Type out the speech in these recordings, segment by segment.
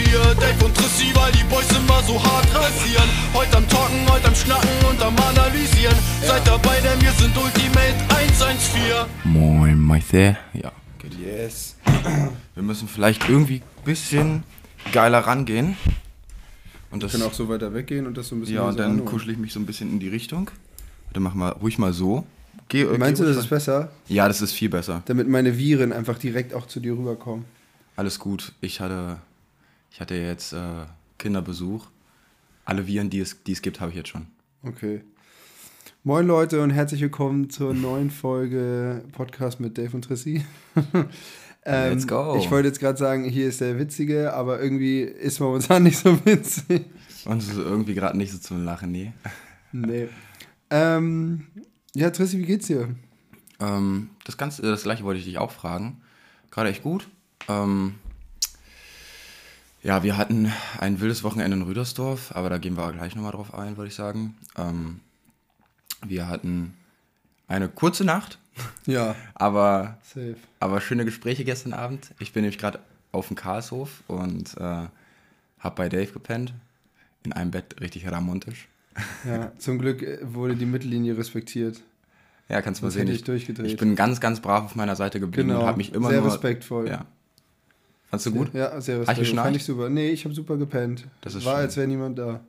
114, Dave und Trissi, weil die Boys immer so hart rasieren. Heute am Talken, heute am Schnacken und am Analysieren. Seid dabei, denn wir sind Ultimate 114. Moin, Maithe. Ja, geht. Yes. Wir müssen vielleicht irgendwie ein bisschen geiler rangehen. Und das, Ich kann auch so weiter weggehen und das so ein bisschen. ja, und dann anholen. kuschel ich mich so ein bisschen in die Richtung. Dann mach mal ruhig mal so. Geh, Meinst geh du, das ist besser? Ja, das ist viel besser. Damit meine Viren einfach direkt auch zu dir rüberkommen. Alles gut. Ich hatte, ich hatte jetzt äh, Kinderbesuch. Alle Viren, die es, die es gibt, habe ich jetzt schon. Okay. Moin Leute und herzlich willkommen zur neuen Folge Podcast mit Dave und Trissi. ähm, Let's go. Ich wollte jetzt gerade sagen, hier ist der Witzige, aber irgendwie ist momentan nicht so witzig. Und es ist irgendwie gerade nicht so zum Lachen, nee. Nee. Ähm, ja, Trissi, wie geht's dir? Ähm, das, Ganze, das gleiche wollte ich dich auch fragen. Gerade echt gut. Ähm, ja, wir hatten ein wildes Wochenende in Rüdersdorf, aber da gehen wir gleich nochmal drauf ein, würde ich sagen. Ähm, wir hatten eine kurze Nacht, Ja, aber, safe. aber schöne Gespräche gestern Abend. Ich bin nämlich gerade auf dem Karlshof und äh, habe bei Dave gepennt. In einem Bett richtig ramontisch. Ja, zum Glück äh, wurde die Mittellinie respektiert. Ja, kannst du mal sehen. ich ich bin ganz, ganz brav auf meiner Seite geblieben Genau, und habe mich immer sehr nur... respektvoll. Ja. Fandst du gut? Ja, sehr Hast du respektvoll. geschnarcht? Fand ich super. Nee, ich habe super gepennt. Das ist War, schön. als wäre niemand da.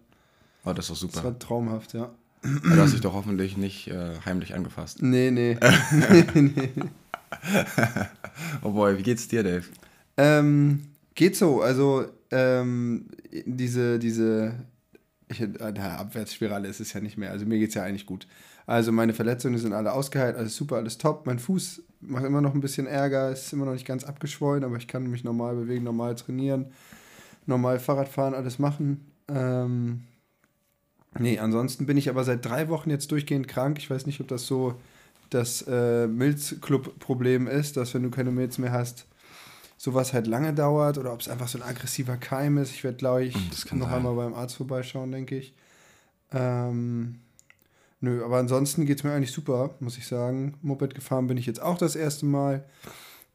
Oh, das ist doch Das super. war traumhaft, ja. Du hast dich doch hoffentlich nicht äh, heimlich angefasst. Nee, nee. Oh boy, wie geht's dir, Dave? ähm, geht so. Also, ähm, diese, diese, ich, äh, na, Abwärtsspirale ist es ja nicht mehr. Also, mir geht es ja eigentlich gut. Also, meine Verletzungen sind alle ausgeheilt, alles super, alles top. Mein Fuß macht immer noch ein bisschen Ärger, ist immer noch nicht ganz abgeschwollen, aber ich kann mich normal bewegen, normal trainieren, normal Fahrrad fahren, alles machen. Ähm, nee, ansonsten bin ich aber seit drei Wochen jetzt durchgehend krank. Ich weiß nicht, ob das so das äh, Milzclub-Problem ist, dass wenn du keine Milz mehr hast, sowas halt lange dauert oder ob es einfach so ein aggressiver Keim ist. Ich werde, glaube ich, Hm, Das kann noch sein. einmal beim Arzt vorbeischauen, denke ich. Ähm, nö, aber ansonsten geht es mir eigentlich super, muss ich sagen. Moped gefahren bin ich jetzt auch das erste Mal.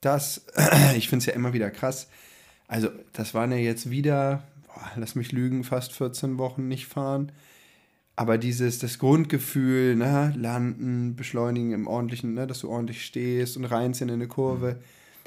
Das, ich finde es ja immer wieder krass. Also, das waren ja jetzt wieder, boah, lass mich lügen, fast 14 Wochen nicht fahren. Aber dieses, das Grundgefühl, ne, landen, beschleunigen im ordentlichen, ne, dass du ordentlich stehst und reinziehen in eine Kurve.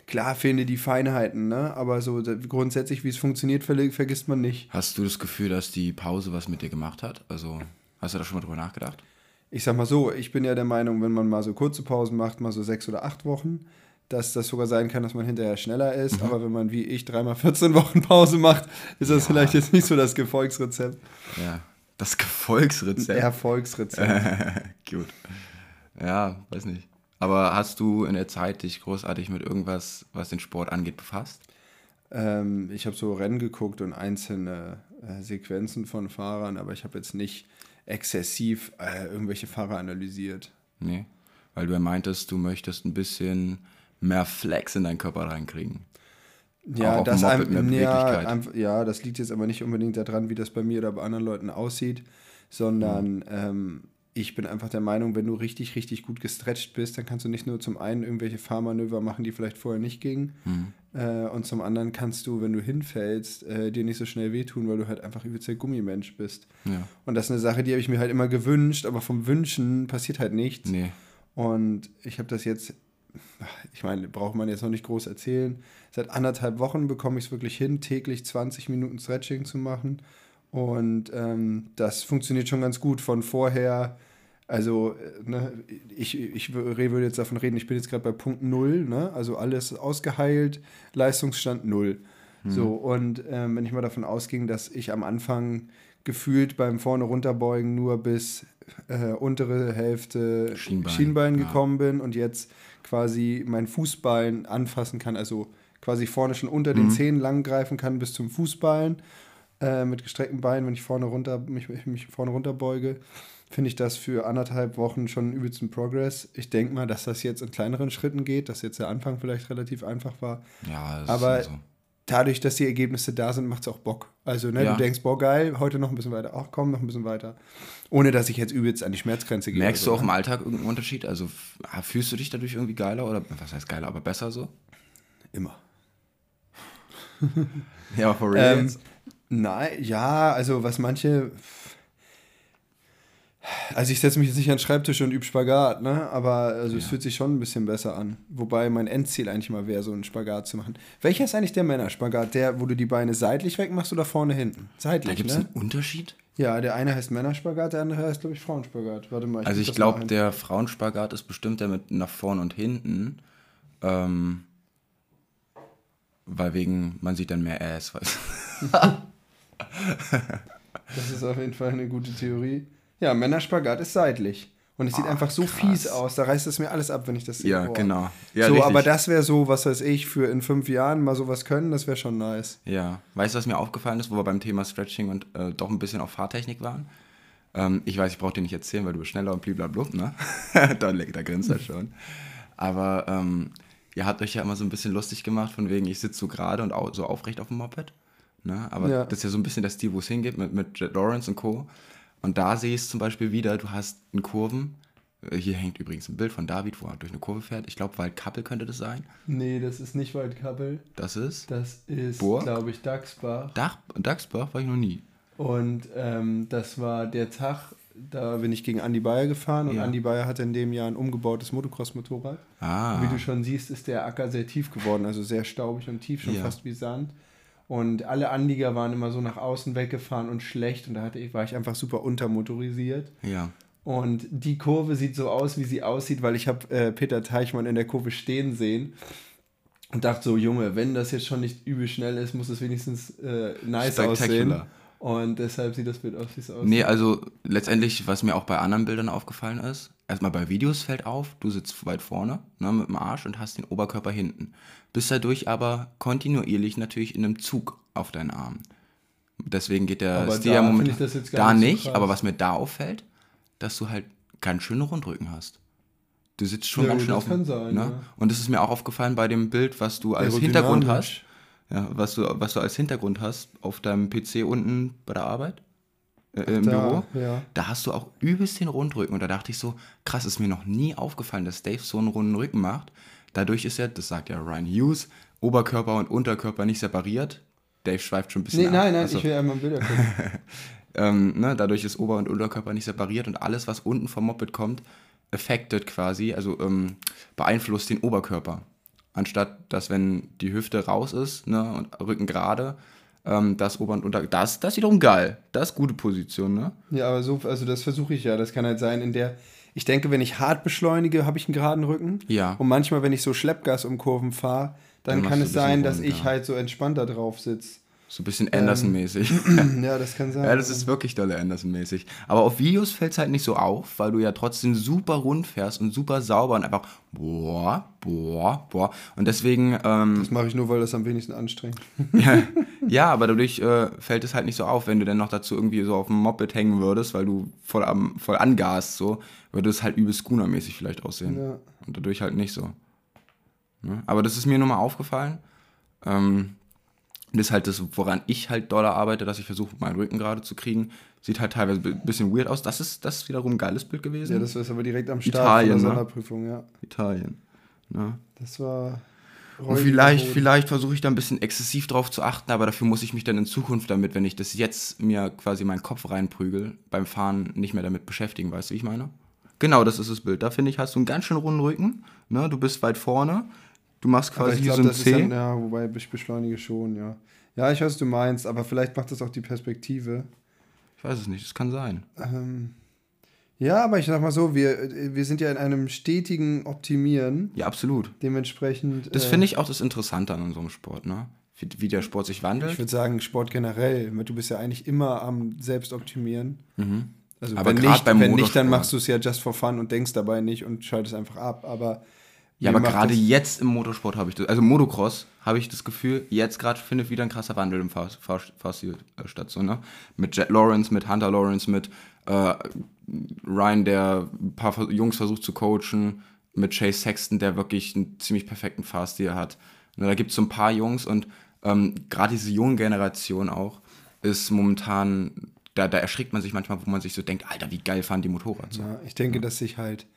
Klar fehlen dir die Feinheiten, ne, aber so grundsätzlich, wie es funktioniert, vergisst man nicht. Hast du das Gefühl, dass die Pause was mit dir gemacht hat? Also, hast du da schon mal drüber nachgedacht? Ich sag mal so, ich bin ja der Meinung, wenn man mal so kurze Pausen macht, mal so sechs oder acht Wochen, dass das sogar sein kann, dass man hinterher schneller ist. Aber wenn man wie ich dreimal 14 Wochen Pause macht, ist das vielleicht jetzt nicht so das Gefolgsrezept. Ja. Das Gefolgsrezept. Erfolgsrezept. Gut. Ja, weiß nicht. Aber hast du in der Zeit dich großartig mit irgendwas, was den Sport angeht, befasst? Ähm, ich habe so Rennen geguckt und einzelne äh, Sequenzen von Fahrern, aber ich habe jetzt nicht exzessiv äh, irgendwelche Fahrer analysiert. Nee. Weil du ja meintest, du möchtest ein bisschen mehr Flex in deinen Körper reinkriegen. Ja, das, ein, ja, ja, das liegt jetzt aber nicht unbedingt daran, wie das bei mir oder bei anderen Leuten aussieht, sondern ähm, ich bin einfach der Meinung, wenn du richtig, richtig gut gestretcht bist, dann kannst du nicht nur zum einen irgendwelche Fahrmanöver machen, die vielleicht vorher nicht gingen, äh, und zum anderen kannst du, wenn du hinfällst, äh, dir nicht so schnell wehtun, weil du halt einfach übelst der Gummimensch bist. Ja. Und das ist eine Sache, die habe ich mir halt immer gewünscht, aber vom Wünschen passiert halt nichts. Nee. Und ich habe das jetzt, ich meine, braucht man jetzt noch nicht groß erzählen. Seit anderthalb Wochen bekomme ich es wirklich hin, täglich 20 Minuten Stretching zu machen. Und ähm, das funktioniert schon ganz gut. Von vorher, also äh, ne, ich, ich wür- würde jetzt davon reden, ich bin jetzt gerade bei Punkt Null, ne? also alles ausgeheilt, Leistungsstand Null. So, und ähm, wenn ich mal davon ausging, dass ich am Anfang gefühlt beim vorne runterbeugen nur bis äh, untere Hälfte Schienbein, Schienbein, ja. gekommen bin und jetzt quasi mein Fußballen anfassen kann, also quasi vorne schon unter den Zehen lang greifen kann bis zum Fußballen äh, mit gestreckten Beinen, wenn ich vorne runter mich, mich vorne runter beuge, finde ich das für anderthalb Wochen schon übelsten Progress. Ich denke mal, dass das jetzt in kleineren Schritten geht, dass jetzt der Anfang vielleicht relativ einfach war. Ja, das Aber ist so. dadurch, dass die Ergebnisse da sind, macht es auch Bock. Also, ne, Ja. du denkst, boah, geil, heute noch ein bisschen weiter. Ach komm, noch ein bisschen weiter. Ohne dass ich jetzt übelst an die Schmerzgrenze gehe. Merkst du oder auch so, im ne? Alltag irgendeinen Unterschied? Also f- fühlst du dich dadurch irgendwie geiler oder was heißt geiler, aber besser so? Immer. Ja, aber for real Ähm? Nein, ja, also was manche. Also ich setze mich jetzt nicht an den Schreibtisch und übe Spagat, ne? Aber also es fühlt sich schon ein bisschen besser an. Wobei mein Endziel eigentlich mal wäre, so einen Spagat zu machen. Welcher ist eigentlich der Männerspagat? Der, wo du die Beine seitlich wegmachst oder vorne hinten? Da Seitlich, gibt es ne? einen Unterschied? Ja, der eine heißt Männerspagat, der andere heißt, glaube ich, Frauenspagat. Warte mal. Also ich das mal glaube, der Frauenspagat ist bestimmt der mit nach vorn und hinten. Ähm, weil wegen, man sieht dann mehr Ass, weißt Das ist auf jeden Fall eine gute Theorie. Ja, Männerspagat ist seitlich. Und es sieht Ah, einfach so krass. fies aus. Da reißt es mir alles ab, wenn ich das sehe. Ja, Boah. genau. Ja, so, richtig. aber das wäre so, was weiß ich, für in fünf Jahren mal sowas können, das wäre schon nice. Ja, weißt du, was mir aufgefallen ist, wo wir beim Thema Stretching und äh, doch ein bisschen auf Fahrtechnik waren? Ähm, ich weiß, ich brauche dir nicht erzählen, weil du bist schneller und bliblablub, ne? da, da grinst er schon. Aber ähm, ihr habt euch ja immer so ein bisschen lustig gemacht, von wegen, ich sitze so gerade und so aufrecht auf dem Moped. Ne? Aber Ja. das ist ja so ein bisschen der Stil, wo es hingeht, mit, mit Jet Lawrence und Co. Und da sehe ich es zum Beispiel wieder, du hast in Kurven, äh, hier hängt übrigens ein Bild von David, wo er durch eine Kurve fährt. Ich glaube, Waldkappel könnte das sein. Nee, das ist nicht Waldkappel. Das ist Das ist, glaube ich, Dachsbach. Dach, Dachsbach, war ich noch nie. Und ähm, das war der Tag, da bin ich gegen Andy Bayer gefahren und Ja. Andy Bayer hatte in dem Jahr ein umgebautes Motocross-Motorrad. Ah. Wie du schon siehst, ist der Acker sehr tief geworden, also sehr staubig und tief, schon Ja. fast wie Sand. Und alle Anlieger waren immer so nach außen weggefahren und schlecht und da hatte ich, war ich einfach super untermotorisiert. Ja. Und die Kurve sieht so aus, wie sie aussieht, weil ich habe äh, Peter Teichmann in der Kurve stehen sehen und dachte so, Junge, wenn das jetzt schon nicht übel schnell ist, muss es wenigstens äh, nice aussehen. Und deshalb sieht das Bild aus, wie es aussieht. Nee, also letztendlich, was mir auch bei anderen Bildern aufgefallen ist, erstmal bei Videos fällt auf, du sitzt weit vorne ne, mit dem Arsch und hast den Oberkörper hinten. Bist dadurch aber kontinuierlich natürlich in einem Zug auf deinen Armen. Deswegen geht der Aber Stil da gar da nicht so aber was mir da auffällt, dass du halt ganz schöne Rundrücken hast. Du sitzt schon Ja, ganz schön auf kann sein, ne? ja. Und das ist mir auch aufgefallen bei dem Bild, was du als Hintergrund hast. Ja, was du, was du als Hintergrund hast auf deinem PC unten bei der Arbeit, äh, im da, Büro, ja. da hast du auch übelst den Rundrücken. Und da dachte ich so, krass, ist mir noch nie aufgefallen, dass Dave so einen runden Rücken macht. Dadurch ist ja, das sagt ja Ryan Hughes, Oberkörper und Unterkörper nicht separiert. Dave schweift schon ein bisschen Nee, ab. nein, nein, Also, ich will einmal Bilder gucken. ähm, ne, dadurch ist Ober- und Unterkörper nicht separiert und alles, was unten vom Moped kommt, affected quasi, also ähm, beeinflusst den Oberkörper. Anstatt, dass wenn die Hüfte raus ist ne, und Rücken gerade, ähm, das Ober- und Unter... Das, das ist wiederum geil. Das ist gute Position, ne? ja, aber so, also das versuche ich ja. Das kann halt sein, in der, ich denke, wenn ich hart beschleunige, habe ich einen geraden Rücken. Ja. Und manchmal, wenn ich so Schleppgas um Kurven fahre, dann, Dann kann es sein, dass ich ja. halt so entspannter drauf sitze. So ein bisschen Anderson-mäßig. ja, das kann sein. Ja, das ist wirklich dolle Anderson-mäßig. Aber auf Videos fällt es halt nicht so auf, weil du ja trotzdem super rund fährst und super sauber und einfach boah, boah, boah. Und deswegen, ähm, Das mache ich nur, weil das am wenigsten anstrengt. ja, ja, aber dadurch äh, fällt es halt nicht so auf, wenn du dann noch dazu irgendwie so auf dem Moped hängen würdest, weil du voll, am, voll angast, so, würde es halt übel Scooner-mäßig vielleicht aussehen. Ja. Und dadurch halt nicht so. Ne? Aber das ist mir nur mal aufgefallen. Ähm, das ist halt das, woran ich halt doller arbeite, dass ich versuche, meinen Rücken gerade zu kriegen. Sieht halt teilweise ein bisschen weird aus. Das ist, das ist wiederum ein geiles Bild gewesen. Ja, das ist aber direkt am Start Italien, von ne? der Sonderprüfung, ja. Italien. Ne? Das war. Und vielleicht, vielleicht versuche ich da ein bisschen exzessiv drauf zu achten, aber dafür muss ich mich dann in Zukunft damit, wenn ich das jetzt mir quasi meinen Kopf reinprügel, beim Fahren nicht mehr damit beschäftigen, weißt du, wie ich meine? Genau, das ist das Bild. Da finde ich, hast du einen ganz schön runden Rücken, ne? du bist weit vorne, du machst quasi ich glaube, so ein C. dann, ja, wobei ich beschleunige schon, ja. Ja, ich weiß, was du meinst, aber vielleicht macht das auch die Perspektive. Ich weiß es nicht, das kann sein. Ähm, ja, aber ich sag mal so, wir, wir sind ja in einem stetigen Optimieren. Ja, absolut. Dementsprechend. Das äh, finde ich auch das Interessante an unserem Sport, ne? Wie, wie der Sport sich Ich wandelt. würde sagen, Sport generell. weil Du bist ja eigentlich immer am Selbstoptimieren. Also Aber wenn, nicht, beim wenn nicht, dann machst du es ja just for fun und denkst dabei nicht und schaltest einfach ab. Aber Ja, aber gerade jetzt im Motorsport habe ich das, also Motocross habe ich das Gefühl, jetzt gerade findet wieder ein krasser Wandel im Fahr- Fahr- Fahrstil äh, statt. So, ne? Mit Jet Lawrence, mit Hunter Lawrence, mit äh, Ryan, der ein paar Jungs versucht zu coachen, mit Chase Sexton, der wirklich einen ziemlich perfekten Fahrstil hat. Ne, da gibt es so ein paar Jungs und ähm, gerade diese junge Generation auch ist momentan, da, da erschrickt man sich manchmal, wo man sich so denkt, Alter, wie geil fahren die Motorrad so. Ja, ich denke, dass sich halt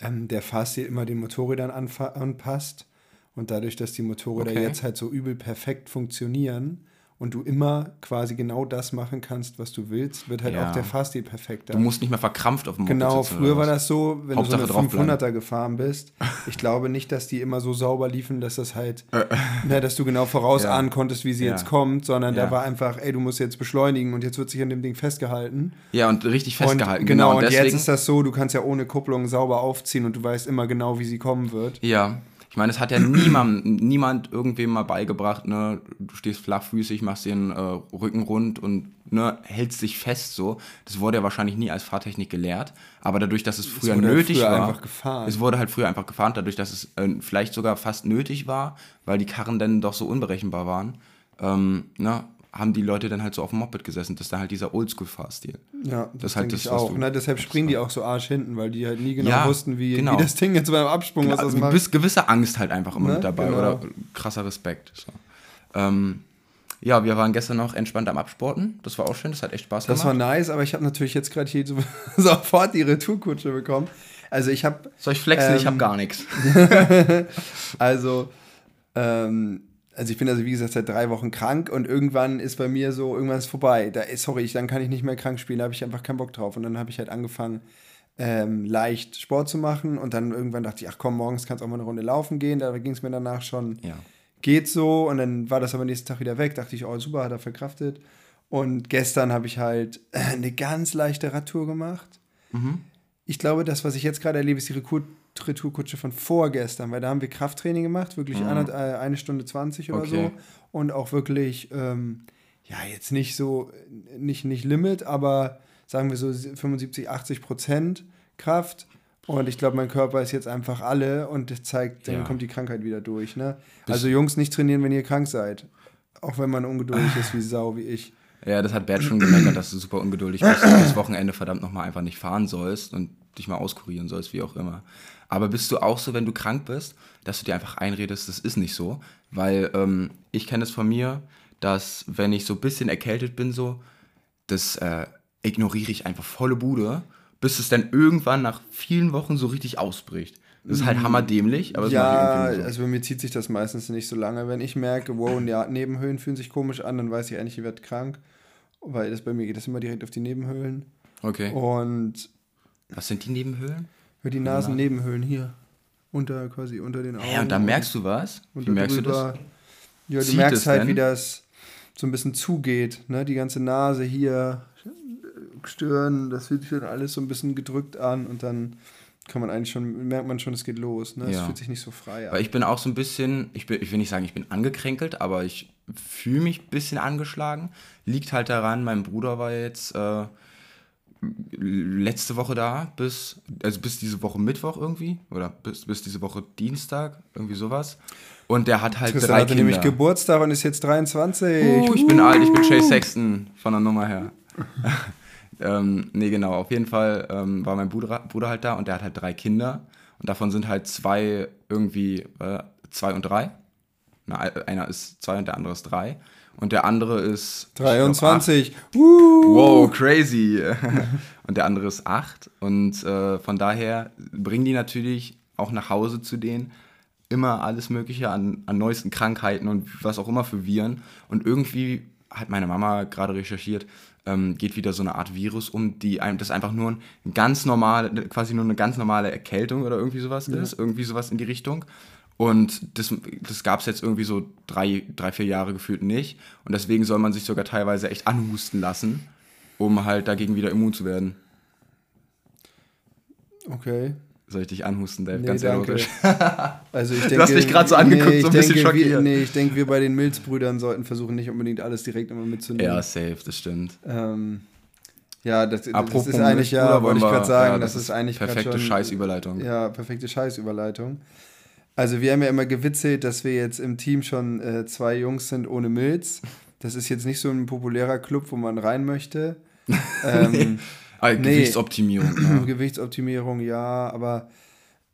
ähm, der Fahrstil immer den Motorrädern anpasst Und dadurch, dass die Motorräder Okay. jetzt halt so übel perfekt funktionieren und du immer quasi genau das machen kannst, was du willst, wird halt Ja. auch der Fahrstil perfekter. Du musst nicht mehr verkrampft auf dem Moped Genau, früher war das so, wenn Hauptsache du so eine draufbleiben. 500er gefahren bist. Ich glaube nicht, dass die immer so sauber liefen, dass das halt, ne, dass du genau Ja. vorausahnen konntest, wie sie Ja. jetzt kommt, sondern Ja. da war einfach, ey, du musst jetzt beschleunigen und jetzt wird sich an dem Ding festgehalten. Ja, und richtig festgehalten. Und, genau, und und deswegen, jetzt ist das so, du kannst ja ohne Kupplung sauber aufziehen und du weißt immer genau, wie sie kommen wird. Ja, ich meine, es hat ja niemand, niemand irgendwem mal beigebracht, ne, du stehst flachfüßig, machst den äh, Rücken rund und ne, hältst dich fest so. Das wurde ja wahrscheinlich nie als Fahrtechnik gelehrt, aber dadurch, dass es früher wurde halt nötig früher war, einfach gefahren. es wurde halt früher einfach gefahren, dadurch, dass es äh, vielleicht sogar fast nötig war, weil die Karren dann doch so unberechenbar waren, ähm, ne, haben die Leute dann halt so auf dem Moped gesessen. Das ist dann halt dieser Oldschool-Fahrstil. Ja, Das ist halt denke das, ich auch. Ne, deshalb springen die auch so arsch hinten, weil die halt nie genau Ja, wussten, wie, genau. wie das Ding jetzt beim Absprung, was das Also, macht. gewisse Angst halt einfach immer Ne? mit dabei Genau. oder krasser Respekt. So. Ähm, ja, wir waren gestern noch entspannt am Absporten. Das war auch schön, das hat echt Spaß Das war gemacht. nice, aber ich habe natürlich jetzt gerade hier so, sofort die Retourkutsche bekommen. Also ich habe, Soll ich flexen? ich Ähm, habe gar nichts. also, ähm, also ich bin also wie gesagt seit drei Wochen krank und irgendwann ist bei mir so, irgendwann ist vorbei. Da ist, sorry, ich, dann kann ich nicht mehr krank spielen, da habe ich einfach keinen Bock drauf. Und dann habe ich halt angefangen, ähm, leicht Sport zu machen und dann irgendwann dachte ich, ach komm, morgens kannst auch mal eine Runde laufen gehen. Da ging es mir danach schon Ja. geht so und dann war das aber nächsten Tag wieder weg. Dachte ich, oh super, hat er verkraftet. Und gestern habe ich halt eine ganz leichte Radtour gemacht. Ich glaube, das, was ich jetzt gerade erlebe, ist die Rekur- Retourkutsche von vorgestern, weil da haben wir Krafttraining gemacht, wirklich eine, äh, eine Stunde 20 oder Okay. so. Und auch wirklich, ähm, ja, jetzt nicht so, nicht, nicht Limit, aber sagen wir so 75, 80 Prozent Kraft. Und ich glaube, mein Körper ist jetzt einfach alle und das zeigt, dann Ja. kommt die Krankheit wieder durch. Ne? Also Jungs, nicht trainieren, wenn ihr krank seid. Auch wenn man ungeduldig ist wie Sau, wie ich. ja, das hat Bert schon gemeckert, dass du super ungeduldig bist und das Wochenende verdammt nochmal einfach nicht fahren sollst und dich mal auskurieren sollst, wie auch immer. Aber bist du auch so, wenn du krank bist, dass du dir einfach einredest, das ist nicht so? Weil ähm, ich kenne es von mir, dass wenn ich so ein bisschen erkältet bin, so, das äh, ignoriere ich einfach volle Bude, bis es dann irgendwann nach vielen Wochen so richtig ausbricht. Das ist halt hammerdämlich, aber Ja, so. also bei mir zieht sich das meistens nicht so lange. Wenn ich merke, wow, ja, Nebenhöhlen fühlen sich komisch an, dann weiß ich eigentlich, ich werde krank. Weil das bei mir geht das immer direkt auf die Nebenhöhlen. Okay. Und Was sind die Nebenhöhlen? Für die Nasennebenhöhlen hier. Unter quasi unter den Augen. Ja, und da merkst du was? und Wie merkst du darüber. das? Ja, du merkst halt, denn? wie das so ein bisschen zugeht. Ne? Die ganze Nase hier, Stirn, das fühlt sich dann alles so ein bisschen gedrückt an und dann kann man eigentlich schon, merkt man schon, es geht los. Ne? Es Ja. fühlt sich nicht so frei an. Weil ich bin auch so ein bisschen, ich, bin, ich will nicht sagen, ich bin angekränkelt, aber ich fühle mich ein bisschen angeschlagen. Liegt halt daran, mein Bruder war jetzt äh, letzte Woche da, bis, also bis diese Woche Mittwoch irgendwie, oder bis, bis diese Woche Dienstag, irgendwie sowas. Und der hat halt drei hatte Kinder. nämlich Geburtstag und ist jetzt 23. Uh, ich bin alt, ich bin Chase Sexton von der Nummer her. ähm, nee, genau, auf jeden Fall ähm, war mein Bruder, Bruder halt da und der hat halt drei Kinder. Und davon sind halt zwei irgendwie äh, zwei und drei. Na, einer ist zwei und der andere ist drei. Und der andere ist. ich glaub, acht. 23. Uh. Wow, crazy. und der andere ist acht. Und äh, von daher bringen die natürlich auch nach Hause zu denen immer alles Mögliche an, an neuesten Krankheiten und was auch immer für Viren. Und irgendwie hat meine Mama gerade recherchiert, ähm, geht wieder so eine Art Virus um, die einem das einfach nur ein ganz normal, quasi nur eine ganz normale Erkältung oder irgendwie sowas ist, irgendwie sowas in die Richtung. Und das, das gab es jetzt irgendwie so drei, drei, vier Jahre gefühlt nicht. Und deswegen soll man sich sogar teilweise echt anhusten lassen, um halt dagegen wieder immun zu werden. Okay. Soll ich dich anhusten, Dave? Nee, Ganz danke. erotisch. Also ich denke, Du hast mich gerade so angeguckt, ich so ein bisschen denke, wir, schockiert. Nee, ich denke, wir bei den Milzbrüdern sollten versuchen, nicht unbedingt alles direkt immer mitzunehmen. Ja, safe, das stimmt. Ähm, ja, das, das ist eigentlich, ja, wollte ich wir- gerade sagen, ja, das, ist eigentlich perfekte Scheißüberleitung. Ja, perfekte Scheißüberleitung. Also wir haben ja immer gewitzelt, dass wir jetzt im Team schon äh, zwei Jungs sind ohne Milz. Das ist jetzt nicht so ein populärer Club, wo man rein möchte. Ähm, Ah, Nee. Gewichtsoptimierung. ne? Gewichtsoptimierung, ja, aber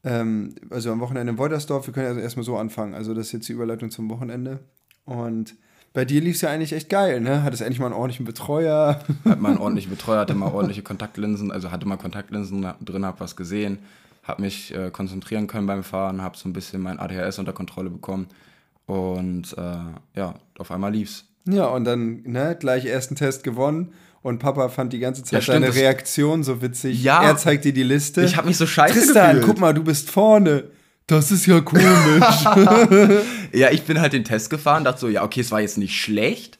ähm, also am Wochenende in Woltersdorf, wir können also erstmal so anfangen. Also das ist jetzt die Überleitung zum Wochenende. Und bei dir lief es ja eigentlich echt geil, ne? Hattest endlich mal einen ordentlichen Betreuer. Hat mal einen ordentlichen Betreuer, hatte mal ordentliche Kontaktlinsen, also hatte mal Kontaktlinsen drin, hab was gesehen. Habe mich äh, konzentrieren können beim Fahren, habe so ein bisschen mein ADHS unter Kontrolle bekommen und äh, ja, auf einmal lief's. Ja, und dann ne, gleich ersten Test gewonnen. Und Papa fand die ganze Zeit Ja, deine Reaktion so witzig. Ja. Er zeigt dir die Liste. Ich habe mich so scheiße Tristan, gefühlt. guck mal, du bist vorne. Das ist ja komisch. Ja, ich bin halt den Test gefahren, dachte so, ja, okay, es war jetzt nicht schlecht,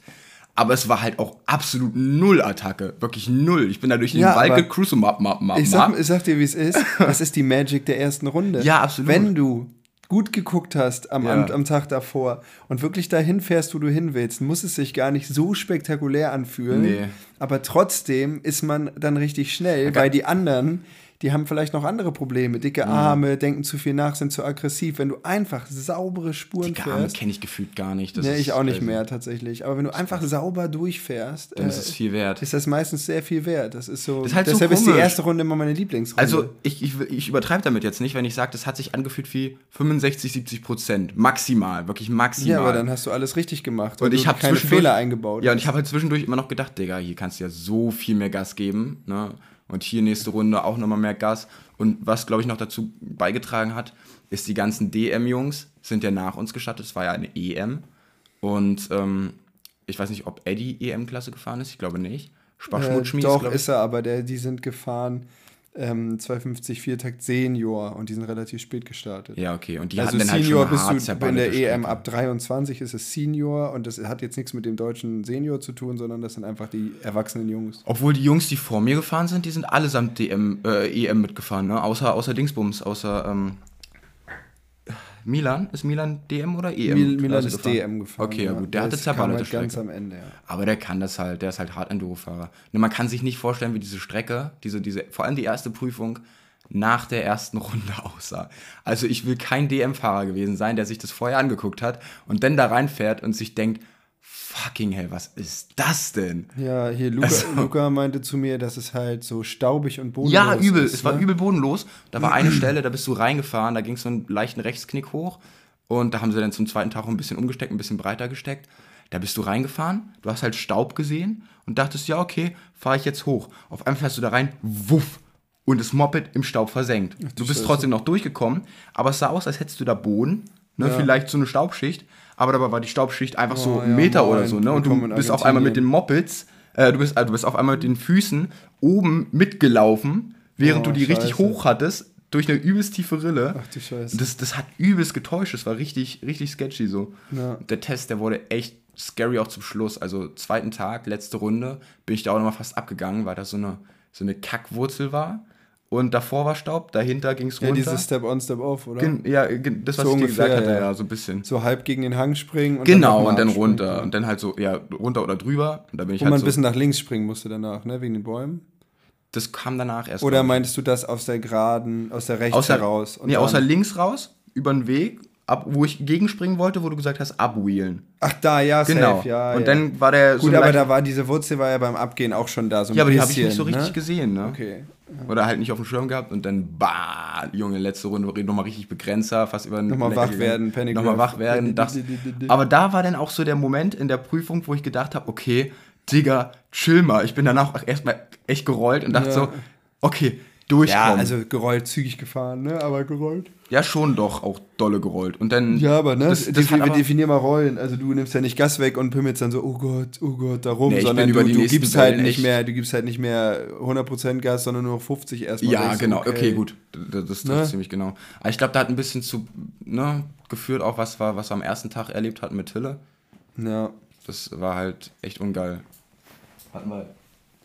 aber es war halt auch absolut null Attacke. Wirklich null. Ich bin da durch den Ja, Wald gecruised und map, map, map, ich, sag, ich sag dir, wie es ist. Das ist die Magic der ersten Runde. Ja, absolut. Wenn du gut geguckt hast am, am, Ja. am Tag davor und wirklich dahin fährst, wo du hin willst, muss es sich gar nicht so spektakulär anfühlen. Nee. Aber trotzdem ist man dann richtig schnell, weil die anderen, die haben vielleicht noch andere Probleme. Dicke Mhm. Arme, denken zu viel nach, sind zu aggressiv. Wenn du einfach saubere Spuren Arme fährst. kenne ich gefühlt gar nicht. Das Nee, ich auch nicht also, mehr tatsächlich. Aber wenn du einfach sauber durchfährst, Dann äh, ist es viel wert. ist das meistens sehr viel wert. Das ist so. Das ist halt so deshalb ist die erste Runde immer meine Lieblingsrunde. Also ich, ich, ich übertreibe damit jetzt nicht, wenn ich sage, das hat sich angefühlt wie 65, 70 Prozent. Maximal, wirklich maximal. ja, aber dann hast du alles richtig gemacht. Und weil ich habe keine Fehler eingebaut. Ja, und ich habe halt zwischendurch immer noch gedacht, Digga, hier kannst du ja so viel mehr Gas geben, ne? Und hier nächste Runde auch nochmal mehr Gas. Und was, glaube ich, noch dazu beigetragen hat, ist die ganzen DM-Jungs sind ja nach uns gestartet. Es war ja eine EM. Und ähm, ich weiß nicht, ob Eddie EM-Klasse gefahren ist. Ich glaube nicht. äh, Sparschmutschmies, doch, ich. ist er, aber der, die sind gefahren ähm, 250 Viertakt Senior und die sind relativ spät gestartet. Ja, okay. Und die also hatten dann halt Senior schon bist du in der EM Strecke. ab 23 ist es Senior und das hat jetzt nichts mit dem deutschen Senior zu tun, sondern das sind einfach die erwachsenen Jungs. Obwohl die Jungs, die vor mir gefahren sind, die sind allesamt DM, äh, EM mitgefahren, ne? Außer, außer Dingsbums, außer ähm, Milan. Ist Milan DM oder EM? Mil Milan Also ist gefahren? DM gefahren. Okay, ja, gut. Der hatte Das kam zerballerte halt ganz am Ende, ja. Aber der kann das halt, der ist halt hart Enduro-Fahrer. Ne, man kann sich nicht vorstellen, wie diese Strecke, diese, diese, vor allem die erste Prüfung, nach der ersten Runde aussah. Also ich will kein DM-Fahrer gewesen sein, der sich das vorher angeguckt hat und dann da reinfährt und sich denkt, fucking hell, was ist das denn? Ja, hier Luca, Also- Luca meinte zu mir, dass es halt so staubig und bodenlos Ja, übel. ist. es war ne? übel bodenlos. Da war eine Stelle, da bist du reingefahren, da ging es so einen leichten Rechtsknick hoch. Und da haben sie dann zum zweiten Tag auch ein bisschen umgesteckt, ein bisschen breiter gesteckt. Da bist du reingefahren, du hast halt Staub gesehen und dachtest, ja, okay, fahre ich jetzt hoch. Auf einmal fährst du da rein, wuff, und das Moped im Staub versenkt. Du bist Scheiße. trotzdem noch durchgekommen, aber es sah aus, als hättest du da Boden, ne, Ja. vielleicht so eine Staubschicht, aber dabei war die Staubschicht einfach so Oh, einen ja, Meter moin. oder so, ne? Und du bist auf einmal mit den Mopeds, äh, du, bist, also du bist auf einmal mit den Füßen oben mitgelaufen, während Oh, du die richtig scheiße. hoch hattest, durch eine übelst tiefe Rille. Ach du Scheiße. Das, das hat übelst getäuscht, das war richtig, richtig sketchy so. Ja. Der Test, der wurde echt scary auch zum Schluss. Also zweiten Tag, letzte Runde, bin ich da auch nochmal fast abgegangen, weil da so eine, so eine Kackwurzel war. Und davor war Staub, dahinter ging es ja, runter. dieses Step on, Step off, oder? Gen- ja, das, was So ich dir gesagt ungefähr, hatte, ja. ja, so ein bisschen. so halb gegen den Hang springen und genau, noch und dann runter. Und dann halt so, ja, runter oder drüber. Und da bin ich Wo halt man ein so, bisschen nach links springen musste danach, ne? Wegen den Bäumen. das kam danach erst. Oder meintest du das aus der geraden, aus der rechts außer, heraus? und nee, dann- außer links raus, über den Weg, ab, wo ich gegenspringen wollte, wo du gesagt hast, abwheelen. Ach da, ja, Genau. safe, ja. und ja. dann war der Gut, so aber da war diese Wurzel war ja beim Abgehen auch schon da, so Ja, aber die habe bisschen. ich nicht so richtig ne? gesehen, ne? Okay. Oder halt nicht auf dem Schirm gehabt und dann, bah, Junge, letzte Runde nochmal richtig Begrenzer, fast über Nochmal wach werden, Panic Nochmal wach werden. Das, aber da war dann auch so der Moment in der Prüfung, wo ich gedacht habe, okay, Digga, chill mal. Ich bin danach auch erstmal echt gerollt und dachte so, okay, durchkommen. Ja, Ja, also gerollt, zügig gefahren, ne? Aber gerollt. schon doch auch dolle gerollt. Und dann. Ja, aber ne? Das, das Defi- hat aber, definier mal Rollen. Also du nimmst ja nicht Gas weg und pimmelst dann so, oh Gott, oh Gott, da rum, Nee, ich sondern bin über du, die du nächsten gibst halt nicht mehr, du gibst halt nicht mehr 100% Gas, sondern nur noch 50 erstmal. ja, genau. Okay, gut. Das, das trifft Ne? ziemlich genau. Aber ich glaube, da hat ein bisschen zu ne, geführt, auch was, war, was wir am ersten Tag erlebt hatten mit Hille. Ja. Das war halt echt ungeil. Hatten wir.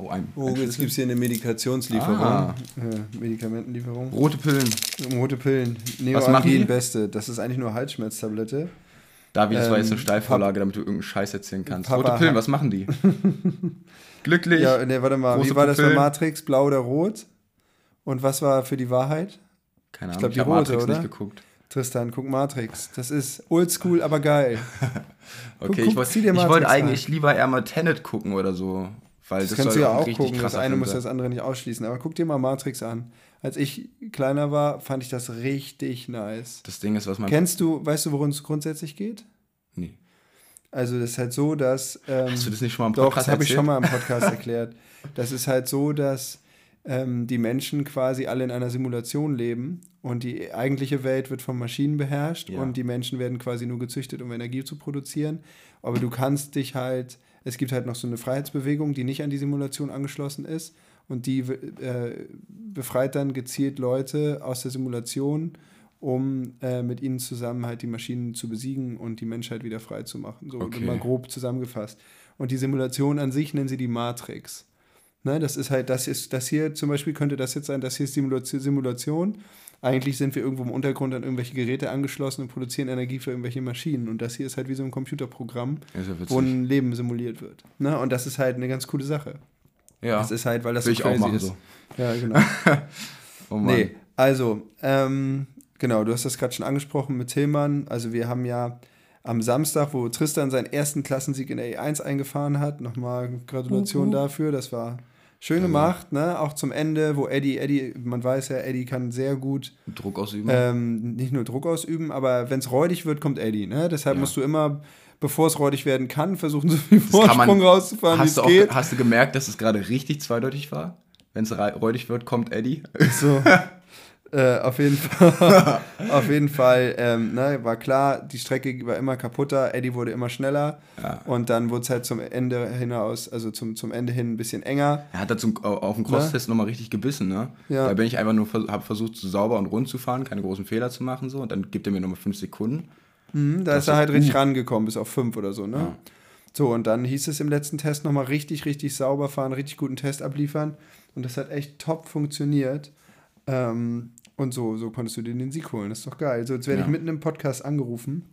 Oh, ein. Oh, ein jetzt gibt es hier eine Medikationslieferung. Ah. Ja, Medikamentenlieferung. Rote Pillen. Rote Pillen. Was machen die? Beste. Das ist eigentlich nur Halsschmerztablette. David, das war jetzt eine Ähm, Steilvorlage, damit du irgendeinen Scheiß erzählen kannst. Papa Rote Pillen, was machen die? Glücklich. Ja, ne, warte mal. Große Wie war das Pupillen. Matrix? Blau oder rot? Und was war für die Wahrheit? Keine Ahnung, ich, die hab rote, Matrix oder? nicht geguckt. Tristan, guck Matrix. Das ist oldschool, aber geil. Guck, Okay, guck, ich dir ich wollte rein. eigentlich lieber eher mal Tenet gucken oder so. Weil Das, das, kannst du ja auch gucken. Das eine muss das andere nicht ausschließen. Aber guck dir mal Matrix an. Als ich kleiner war, fand ich das richtig nice. Das Ding ist, was man. Kennst du, weißt du, worum es grundsätzlich geht? Nee. Also das ist halt so, dass... Ähm, Hast du das nicht schon mal im Doch, Podcast das habe ich schon mal im Podcast erklärt. Das ist halt so, dass ähm, die Menschen quasi alle in einer Simulation leben und die eigentliche Welt wird von Maschinen beherrscht Ja. und die Menschen werden quasi nur gezüchtet, um Energie zu produzieren. Aber du kannst dich halt, es gibt halt noch so eine Freiheitsbewegung, die nicht an die Simulation angeschlossen ist und die äh, befreit dann gezielt Leute aus der Simulation, um äh, mit ihnen zusammen halt die Maschinen zu besiegen und die Menschheit wieder frei zu machen. So Okay. mal grob zusammengefasst. Und die Simulation an sich nennen sie die Matrix. Ne, das ist halt, das ist, das hier zum Beispiel könnte das jetzt sein, das hier ist Simulation. Eigentlich sind wir irgendwo im Untergrund an irgendwelche Geräte angeschlossen und produzieren Energie für irgendwelche Maschinen. Und das hier ist halt wie so ein Computerprogramm, ja wo ein Leben simuliert wird. Ne? Und das ist halt eine ganz coole Sache. ja, Das ist halt, weil das will so ich auch crazy machen ist. so. Ja, genau. Oh Mann. Nee, also, ähm, genau, du hast das gerade schon angesprochen mit Tillmann. Also wir haben ja am Samstag, wo Tristan seinen ersten Klassensieg in der E1 eingefahren hat, nochmal Gratulation dafür, das war schön gemacht, ne? Auch zum Ende, wo Eddie, Eddie, man weiß ja, Eddie kann sehr gut Druck ausüben. ähm, nicht nur Druck ausüben, aber wenn es räudig wird, kommt Eddie, ne? Deshalb Ja. musst du immer, bevor es räudig werden kann, versuchen, so viel Vorsprung rauszufahren, wie es geht. hast du gemerkt, dass es gerade richtig zweideutig war? Wenn es räudig wird, kommt Eddie. So. äh, auf jeden Fall, auf jeden Fall ähm, ne, war klar, die Strecke war immer kaputter, Eddie wurde immer schneller Ja. und dann wurde es halt zum Ende hinaus, also zum, zum Ende hin ein bisschen enger. Er hat da auf dem Crosstest nochmal richtig gebissen, ne? Ja. Da bin ich einfach nur, habe versucht, so sauber und rund zu fahren, keine großen Fehler zu machen, so. Und dann gibt er mir nochmal fünf Sekunden. Mhm, da Das ist er ist- halt richtig uh. rangekommen, bis auf fünf oder so, ne? Ja. So, und dann hieß es im letzten Test nochmal richtig, richtig sauber fahren, richtig guten Test abliefern. Und das hat echt top funktioniert. Ähm, und so, so konntest du dir den Sieg holen. Das ist doch geil. So, jetzt werde Ja. ich mitten im Podcast angerufen.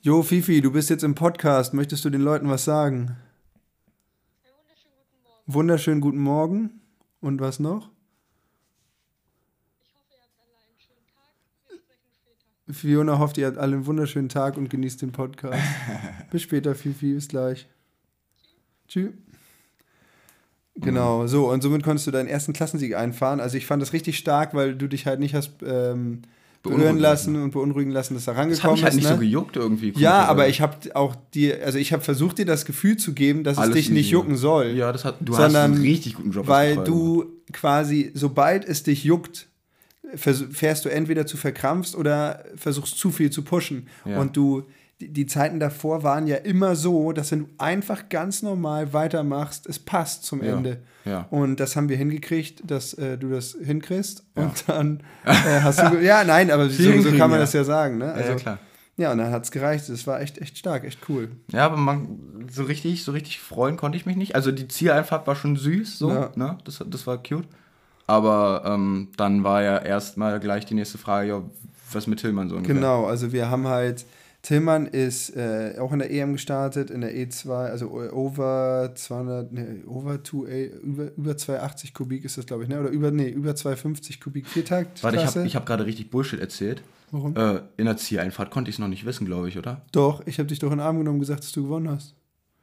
Jo, Fifi, du bist jetzt im Podcast. Möchtest du den Leuten was sagen? Wunderschönen guten Morgen. Und was noch? Fiona hofft, ihr habt alle einen wunderschönen Tag und genießt den Podcast. Bis später, Fifi. Bis gleich. Tschüss. Genau, so. Und somit konntest du deinen ersten Klassensieg einfahren. Also ich fand das richtig stark, weil du dich halt nicht hast ähm, berühren lassen und beunruhigen lassen, dass er Das hat rangekommen mich halt ist. nicht ne? so gejuckt irgendwie. Ja, aber ich habe auch dir, also ich habe versucht, dir das Gefühl zu geben, dass Alles es dich nicht jucken soll. Ja, das hat, du sondern hast einen richtig guten Job. Weil du quasi, sobald es dich juckt, fährst du entweder zu verkrampft oder versuchst zu viel zu pushen. Ja. Und du, die, Zeiten davor waren ja immer so, dass wenn du einfach ganz normal weitermachst, es passt zum Ja. Ende. Ja. Und das haben wir hingekriegt, dass äh, du das hinkriegst. Und dann äh, hast du. Ja, nein, aber so, so kann man ja. das ja sagen. Ne? Ja, Also, ja, klar. ja, und dann hat es gereicht. Das war echt, echt stark, echt cool. Ja, aber man, so richtig, so richtig freuen konnte ich mich nicht. Also die Zieleinfahrt war schon süß, so, Ja. ne? Das, das war cute. Aber ähm, dann war ja erstmal gleich die nächste Frage, ja, was mit Tillmann so ungefähr? Genau, also wir haben halt, Tillmann ist äh, auch in der EM gestartet, in der E2, also over 200, ne, over 2, über, über 280 Kubik ist das, glaube ich, ne? Oder über, nee, über 250 Kubik Viertakt. Warte, ich habe hab gerade richtig Bullshit erzählt. Warum? Äh, in der Zieleinfahrt konnte ich es noch nicht wissen, glaube ich, oder? Doch, ich habe dich doch in den Arm genommen und gesagt, dass du gewonnen hast.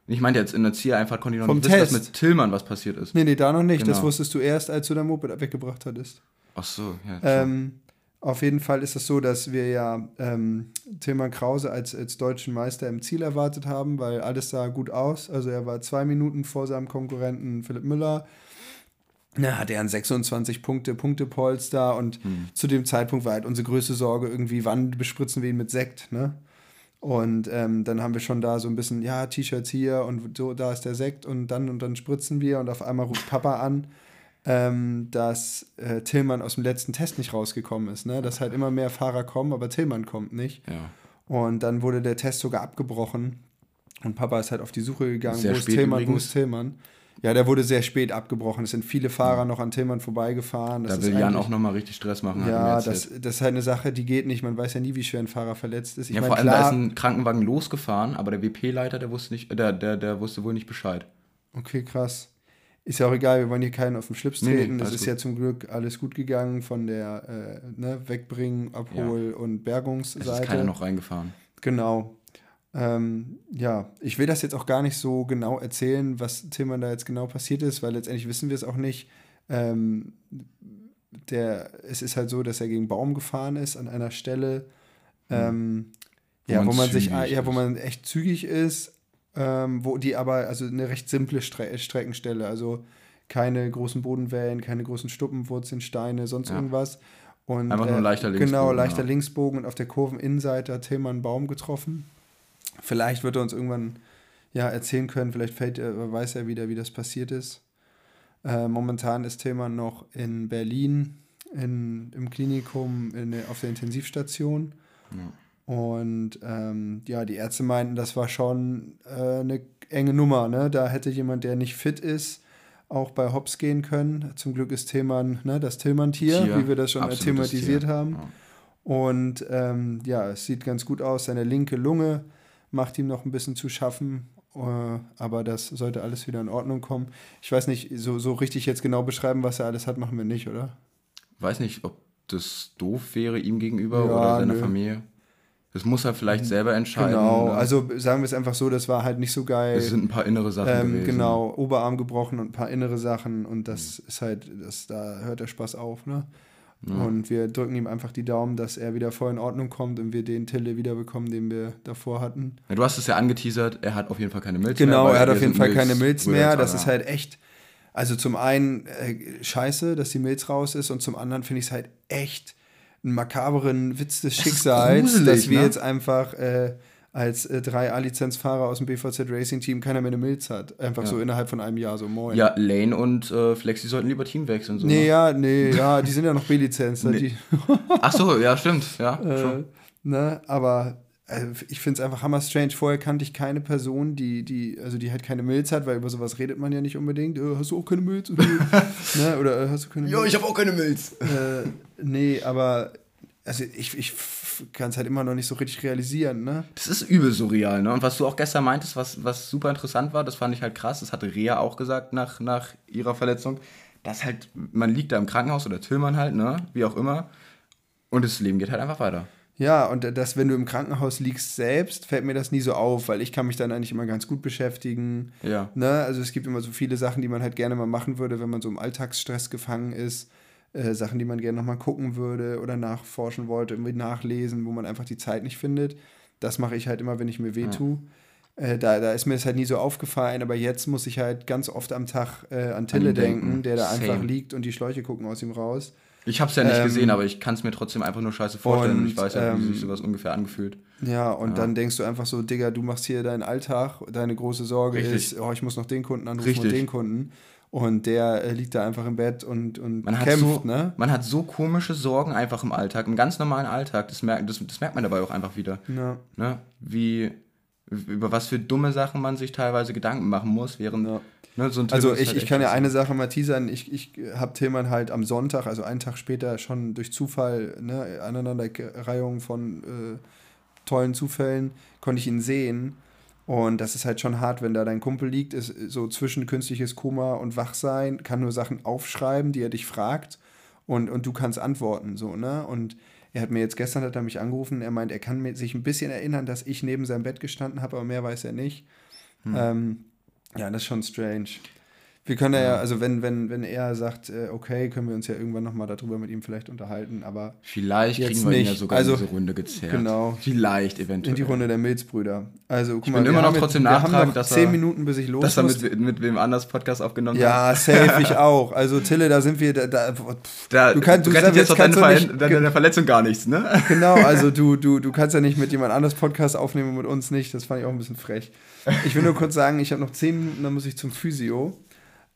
Ich meinte jetzt, in der Zieleinfahrt konnte ich noch Vom nicht wissen, Test. dass mit Tillmann was passiert ist. Nee, nee, da noch nicht. Das Genau. wusstest du erst, als du dein Moped weggebracht hattest. Ach so, ja. Ähm, auf jeden Fall ist es so, dass wir ja ähm, Tilman Krause als, als deutschen Meister im Ziel erwartet haben, weil alles sah gut aus. Also er war zwei Minuten vor seinem Konkurrenten Philipp Müller. Na, hatte er einen 26 Punkte, Punktepolster und zu dem Zeitpunkt war halt unsere größte Sorge irgendwie, wann bespritzen wir ihn mit Sekt, ne? Und ähm, dann haben wir schon da so ein bisschen, ja, T-Shirts hier und so, da ist der Sekt und dann und dann spritzen wir und auf einmal ruft Papa an, ähm, dass äh, Tillmann aus dem letzten Test nicht rausgekommen ist, ne? Dass halt immer mehr Fahrer kommen, aber Tillmann kommt nicht. ja. Und dann wurde der Test sogar abgebrochen und Papa ist halt auf die Suche gegangen, Sehr wo ist Tillmann, wo ist Tillmann. Ja, der wurde sehr spät abgebrochen. Es sind viele Fahrer noch an Tillmann vorbeigefahren. Das Da will Jan auch nochmal richtig Stress machen. ja, das, das ist halt eine Sache, die geht nicht. Man weiß ja nie, wie schwer ein Fahrer verletzt ist. Ich ja, meine, vor allem, da klar, ist ein Krankenwagen losgefahren, aber der WP-Leiter, der wusste nicht, der, der, der wusste wohl nicht Bescheid. Okay, krass. Ist ja auch egal, wir wollen hier keinen auf den Schlips Nee, nee, treten. es ist gut. ja zum Glück alles gut gegangen von der äh, ne, Wegbringen, Abhol- und Es ist Bergungsseite. keiner noch reingefahren. Genau. Ähm, ja, ich will das jetzt auch gar nicht so genau erzählen, was Tillmann da jetzt genau passiert ist, weil letztendlich wissen wir es auch nicht. Ähm, der, es ist halt so, dass er gegen Baum gefahren ist an einer Stelle, ähm, Wo ja, wo man sich, ja, wo man echt zügig ist, ähm, wo die aber, also eine recht simple Stre Streckenstelle, also keine großen Bodenwellen, keine großen Stuppenwurzeln, Steine, sonst Ja. irgendwas. Und, Einfach nur ein leichter Genau, Linksbogen, leichter ja. Linksbogen und auf der Kurveninnenseite hat Tillmann einen Baum getroffen. Vielleicht wird er uns irgendwann ja, erzählen können, vielleicht fällt er, weiß er wieder, wie das passiert ist. Äh, momentan ist Tillmann noch in Berlin in, im Klinikum in, auf der Intensivstation. Und ähm, ja, die Ärzte meinten, das war schon äh, eine enge Nummer. Ne? Da hätte jemand, der nicht fit ist, auch bei Hops gehen können. Zum Glück ist Tillmann ne, das Tillmann-Tier, Tier, wie wir das schon thematisiert Tier, haben. ja. Und ähm, ja, es sieht ganz gut aus. Seine linke Lunge macht ihm noch ein bisschen zu schaffen. Äh, aber das sollte alles wieder in Ordnung kommen. Ich weiß nicht, so, so richtig jetzt genau beschreiben, was er alles hat, machen wir nicht, oder? Weiß nicht, ob das doof wäre ihm gegenüber Ja, oder seiner nö. Familie. Das muss er vielleicht selber entscheiden. Genau, ne? also sagen wir es einfach so, das war halt nicht so geil. es sind ein paar innere Sachen Ähm, gewesen. genau, Oberarm gebrochen und ein paar innere Sachen und Mhm. das ist halt, das, da hört der Spaß auf, ne? Und wir drücken ihm einfach die Daumen, dass er wieder voll in Ordnung kommt und wir den Tille wiederbekommen, den wir davor hatten. Ja, du hast es ja angeteasert, er hat auf jeden Fall keine Milz mehr. Genau, er hat auf jeden Fall keine Milz mehr. Das ja. ist halt echt, also zum einen äh, scheiße, dass die Milz raus ist und zum anderen finde ich es halt echt einen makaberen Witz des Schicksals, gruselig, dass wir ne? jetzt einfach äh, als äh, drei A-Lizenzfahrer aus dem BVZ Racing Team keiner mehr eine Milz hat. Einfach so innerhalb von einem Jahr, so moin. Ja, Lane und äh, Flexi sollten lieber Team wechseln. So, Nee, ne? ja, nee, ja, die sind ja noch B-Lizenz. ne, Nee. Ach so, ja, stimmt. Ja, äh, schon. ne, aber äh, ich finde es einfach hammer strange. Vorher kannte ich keine Person, die, die, also die halt keine Milz hat, weil über sowas redet man ja nicht unbedingt. Äh, hast du auch keine Milz? Oder, ne, oder äh, hast du keine Milz? habe auch keine Milz. äh, nee, aber also ich, ich kann es halt immer noch nicht so richtig realisieren, ne? Das ist übel surreal, ne? Und was du auch gestern meintest, was, was super interessant war, das fand ich halt krass, das hatte Rea auch gesagt nach, nach ihrer Verletzung, dass halt, man liegt da im Krankenhaus oder Tillmann halt, ne? Wie auch immer. Und das Leben geht halt einfach weiter. Ja, und das, wenn du im Krankenhaus liegst selbst, fällt mir das nie so auf, weil ich kann mich dann eigentlich immer ganz gut beschäftigen. Ja. Ne? Also es gibt immer so viele Sachen, die man halt gerne mal machen würde, wenn man so im Alltagsstress gefangen ist. Äh, Sachen, die man gerne nochmal gucken würde oder nachforschen wollte, irgendwie nachlesen, wo man einfach die Zeit nicht findet. Das mache ich halt immer, wenn ich mir weh tue. Äh, da, da ist mir das halt nie so aufgefallen, aber jetzt muss ich halt ganz oft am Tag äh, an Tille ihn denken. denken, der da einfach Same. liegt und die Schläuche gucken aus ihm raus. Ich hab's ja nicht Ähm, gesehen, aber ich kann es mir trotzdem einfach nur scheiße vorstellen. und, ich weiß ja, wie ähm, sich sowas ungefähr angefühlt. Ja, und dann denkst du einfach so, Digga, du machst hier deinen Alltag, deine große Sorge Richtig. ist, oh, ich muss noch den Kunden anrufen Richtig. und den Kunden. Und der äh, liegt da einfach im Bett und, und Man hat, kämpft, so, ne? man hat so komische Sorgen einfach im Alltag, im ganz normalen Alltag. Das merkt, das, das merkt man dabei auch einfach wieder. Ja. Ne? Wie, über was für dumme Sachen man sich teilweise Gedanken machen muss, während Ja. Ne, so Also ich, halt ich kann ja eine Sache mal teasern. Ich, ich habe Tillmann halt am Sonntag, also einen Tag später, schon durch Zufall, ne, Aneinanderreihung von äh, tollen Zufällen, konnte ich ihn sehen. Und das ist halt schon hart, wenn da dein Kumpel liegt, ist so zwischen künstliches Koma und Wachsein, kann nur Sachen aufschreiben, die er dich fragt und, und du kannst antworten, so, ne? Und er hat mir jetzt gestern hat er mich angerufen, er meint, er kann sich ein bisschen erinnern, dass ich neben seinem Bett gestanden habe, aber mehr weiß er nicht. Ähm, ja, das ist schon strange. Wir können ja, also wenn, wenn, wenn er sagt, äh, okay, können wir uns ja irgendwann nochmal darüber mit ihm vielleicht unterhalten, aber Vielleicht kriegen wir ihn ja nicht. sogar Also, in diese Runde gezerrt. genau. Vielleicht eventuell. in die Runde der Milzbrüder. Also guck Ich mal, wir immer noch trotzdem wir haben nachtragen, noch dass zehn Minuten, bis ich los Dass er mit, mit wem anders Podcast aufgenommen hat. Ja, safe ich auch. Also Tille, da sind wir, da, da pff, Da, du kannst, du rettet jetzt auf deine, doch Ver nicht, deine Verletzung gar nichts, ne? Genau, also du, du, du kannst ja nicht mit jemand anders Podcast aufnehmen und mit uns nicht. Das fand ich auch ein bisschen frech. Ich will nur kurz sagen, ich habe noch 10 Minuten, dann muss ich zum Physio.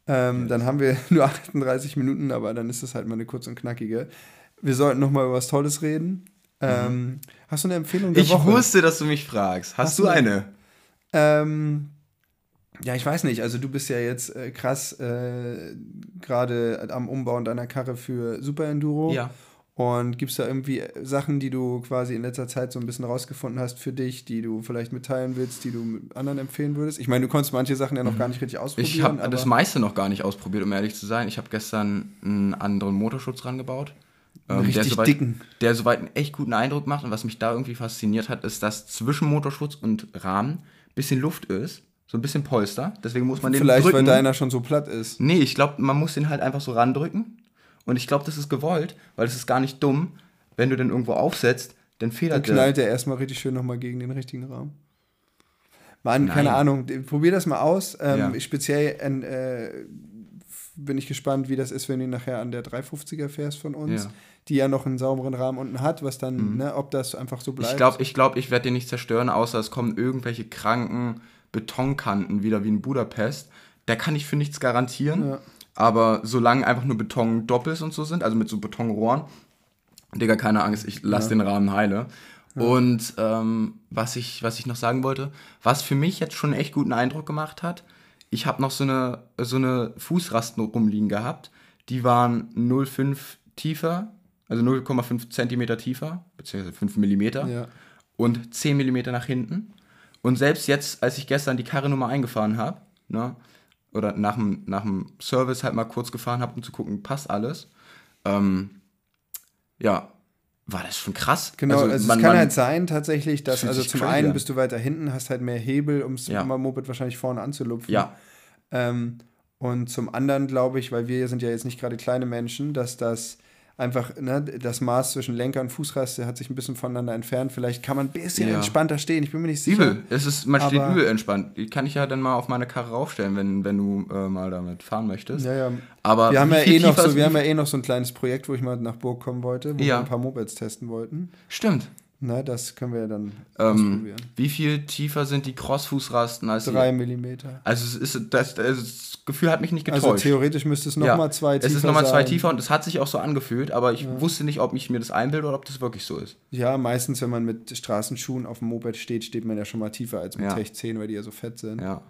Ähm, dann haben wir nur 38 Minuten, aber dann ist das halt mal eine kurz und knackige. Wir sollten noch mal über was Tolles reden. Ähm, hast du eine Empfehlung der Ich Woche? wusste, dass du mich fragst. Hast, Hast du du- eine? Ähm, ja, ich weiß nicht. Also du bist ja jetzt äh, krass äh, gerade am Umbauen deiner Karre für Super Enduro. Ja. Und gibt es da irgendwie äh, Sachen, die du quasi in letzter Zeit so ein bisschen rausgefunden hast für dich, die du vielleicht mitteilen willst, die du anderen empfehlen würdest? Ich meine, du konntest manche Sachen ja noch gar nicht richtig ausprobieren. Mhm. Ich habe das meiste noch gar nicht ausprobiert, um ehrlich zu sein. Ich habe gestern einen anderen Motorschutz rangebaut. ähm, richtig soweit, dicken. Der soweit einen echt guten Eindruck macht. Und was mich da irgendwie fasziniert hat, ist, dass zwischen Motorschutz und Rahmen ein bisschen Luft ist. So ein bisschen Polster. Deswegen muss man den Vielleicht, drücken. weil deiner schon so platt ist. Nee, ich glaube, man muss den halt einfach so randrücken. Und ich glaube, das ist gewollt, weil es ist gar nicht dumm, wenn du den irgendwo aufsetzt, dann Dann federt der. knallt der erstmal richtig schön nochmal gegen den richtigen Rahmen. Mann, Nein. keine Ahnung. Probier das mal aus. Ähm, Ja. Speziell, äh, bin ich gespannt, wie das ist, wenn du nachher an der 350er fährst von uns, Ja. Mhm. die ja noch einen sauberen Rahmen unten hat, was dann, ne, ob das einfach so bleibt. Ich glaube, ich, glaub, ich werde den nicht zerstören, außer es kommen irgendwelche kranken Betonkanten wieder wie in Budapest. Da kann ich für nichts garantieren. Ja. Aber solange einfach nur Beton doppels und so sind, also mit so Betonrohren, Digga, keine Angst, ich lasse den Rahmen heile. Und ähm, was, ich, was ich noch sagen wollte, was für mich jetzt schon einen echt guten Eindruck gemacht hat, ich habe noch so eine, so eine Fußrasten rumliegen gehabt. Die waren 0,5 tiefer, also 0,5 Zentimeter tiefer, beziehungsweise 5 Millimeter Ja. und 10 mm nach hinten. Und selbst jetzt, als ich gestern die Karre Nummer eingefahren habe, ne, oder nach dem, nach dem Service halt mal kurz gefahren habe, um zu gucken, passt alles, ähm, ja, war das schon krass. Genau, also, man- es kann man- halt sein tatsächlich, dass also zum einen an. bist du weiter hinten, hast halt mehr Hebel, um das Ja. Moped wahrscheinlich vorne anzulupfen. Ja, Ähm, und zum anderen glaube ich, weil wir sind ja jetzt nicht gerade kleine Menschen, dass das einfach, ne, das Maß zwischen Lenker und Fußraste hat sich ein bisschen voneinander entfernt. Vielleicht kann man ein bisschen Ja. entspannter stehen. Ich bin mir nicht sicher. übel. Es ist, man steht übel entspannt. Die kann ich ja dann mal auf meine Karre raufstellen, wenn, wenn du äh, mal damit fahren möchtest. Ja, ja. Aber Wir haben ja eh noch so, ist- wir haben ja eh noch so ein kleines Projekt, wo ich mal nach Burg kommen wollte, wo Ja. wir ein paar Mopeds testen wollten. Stimmt. Na, das können wir ja dann Ähm, ausprobieren. wie viel tiefer sind die Crossfußrasten als Drei? Millimeter. Also es ist das, das Gefühl hat mich nicht getäuscht. Also theoretisch müsste es nochmal zwei tiefer Es ist nochmal zwei sein. tiefer und es hat sich auch so angefühlt, aber ich wusste nicht, ob ich mir das einbilde oder ob das wirklich so ist. Ja, meistens, wenn man mit Straßenschuhen auf dem Moped steht, steht man ja schon mal tiefer als mit Ja. Tech 10, weil die ja so fett sind. Ja.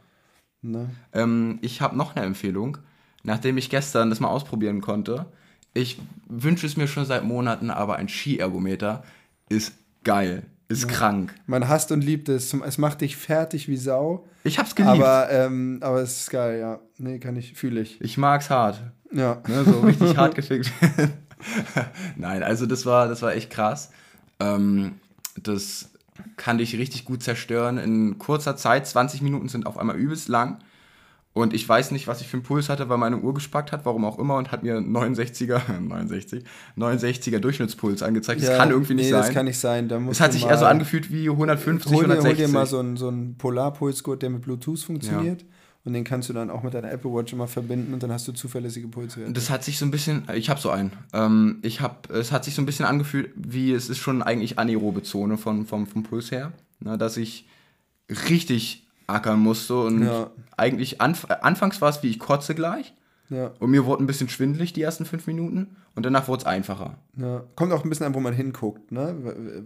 Ne? Ähm, ich habe noch eine Empfehlung, nachdem ich gestern das mal ausprobieren konnte. Ich wünsche es mir schon seit Monaten, aber ein Skiergometer ist geil, ist krank. Man hasst und liebt es. Es macht dich fertig wie Sau. Ich hab's geliebt. Aber, ähm, aber es ist geil, ja. Nee, kann ich, fühle ich. ich mag's hart. Ja. Ne, so richtig hart gefickt. Nein, also das war, das war echt krass. Ähm, das kann dich richtig gut zerstören in kurzer Zeit. 20 Minuten sind auf einmal übelst lang. Und ich weiß nicht, was ich für einen Puls hatte, weil meine Uhr gespackt hat, warum auch immer, und hat mir 69er, 69, 69er Durchschnittspuls angezeigt. Das ja, kann irgendwie nicht nee, sein. das kann nicht sein. Da es hat sich eher so angefühlt wie 150, Hol dir, hol 160. dir mal so einen, so einen Polarpulsgurt, der mit Bluetooth funktioniert. Und den kannst du dann auch mit deiner Apple Watch immer verbinden und dann hast du zuverlässige Pulswerte. Das hat sich so ein bisschen, ich habe so einen. Ähm, ich hab, es hat sich so ein bisschen angefühlt, wie es ist schon eigentlich anaerobe Zone von, vom, vom Puls her, ne, dass ich richtig ackern musste und Ja. eigentlich anf anfangs war es wie ich kotze gleich Ja, und mir wurde ein bisschen schwindelig die ersten fünf Minuten und danach wurde es einfacher. ja. Kommt auch ein bisschen an, wo man hinguckt, ne?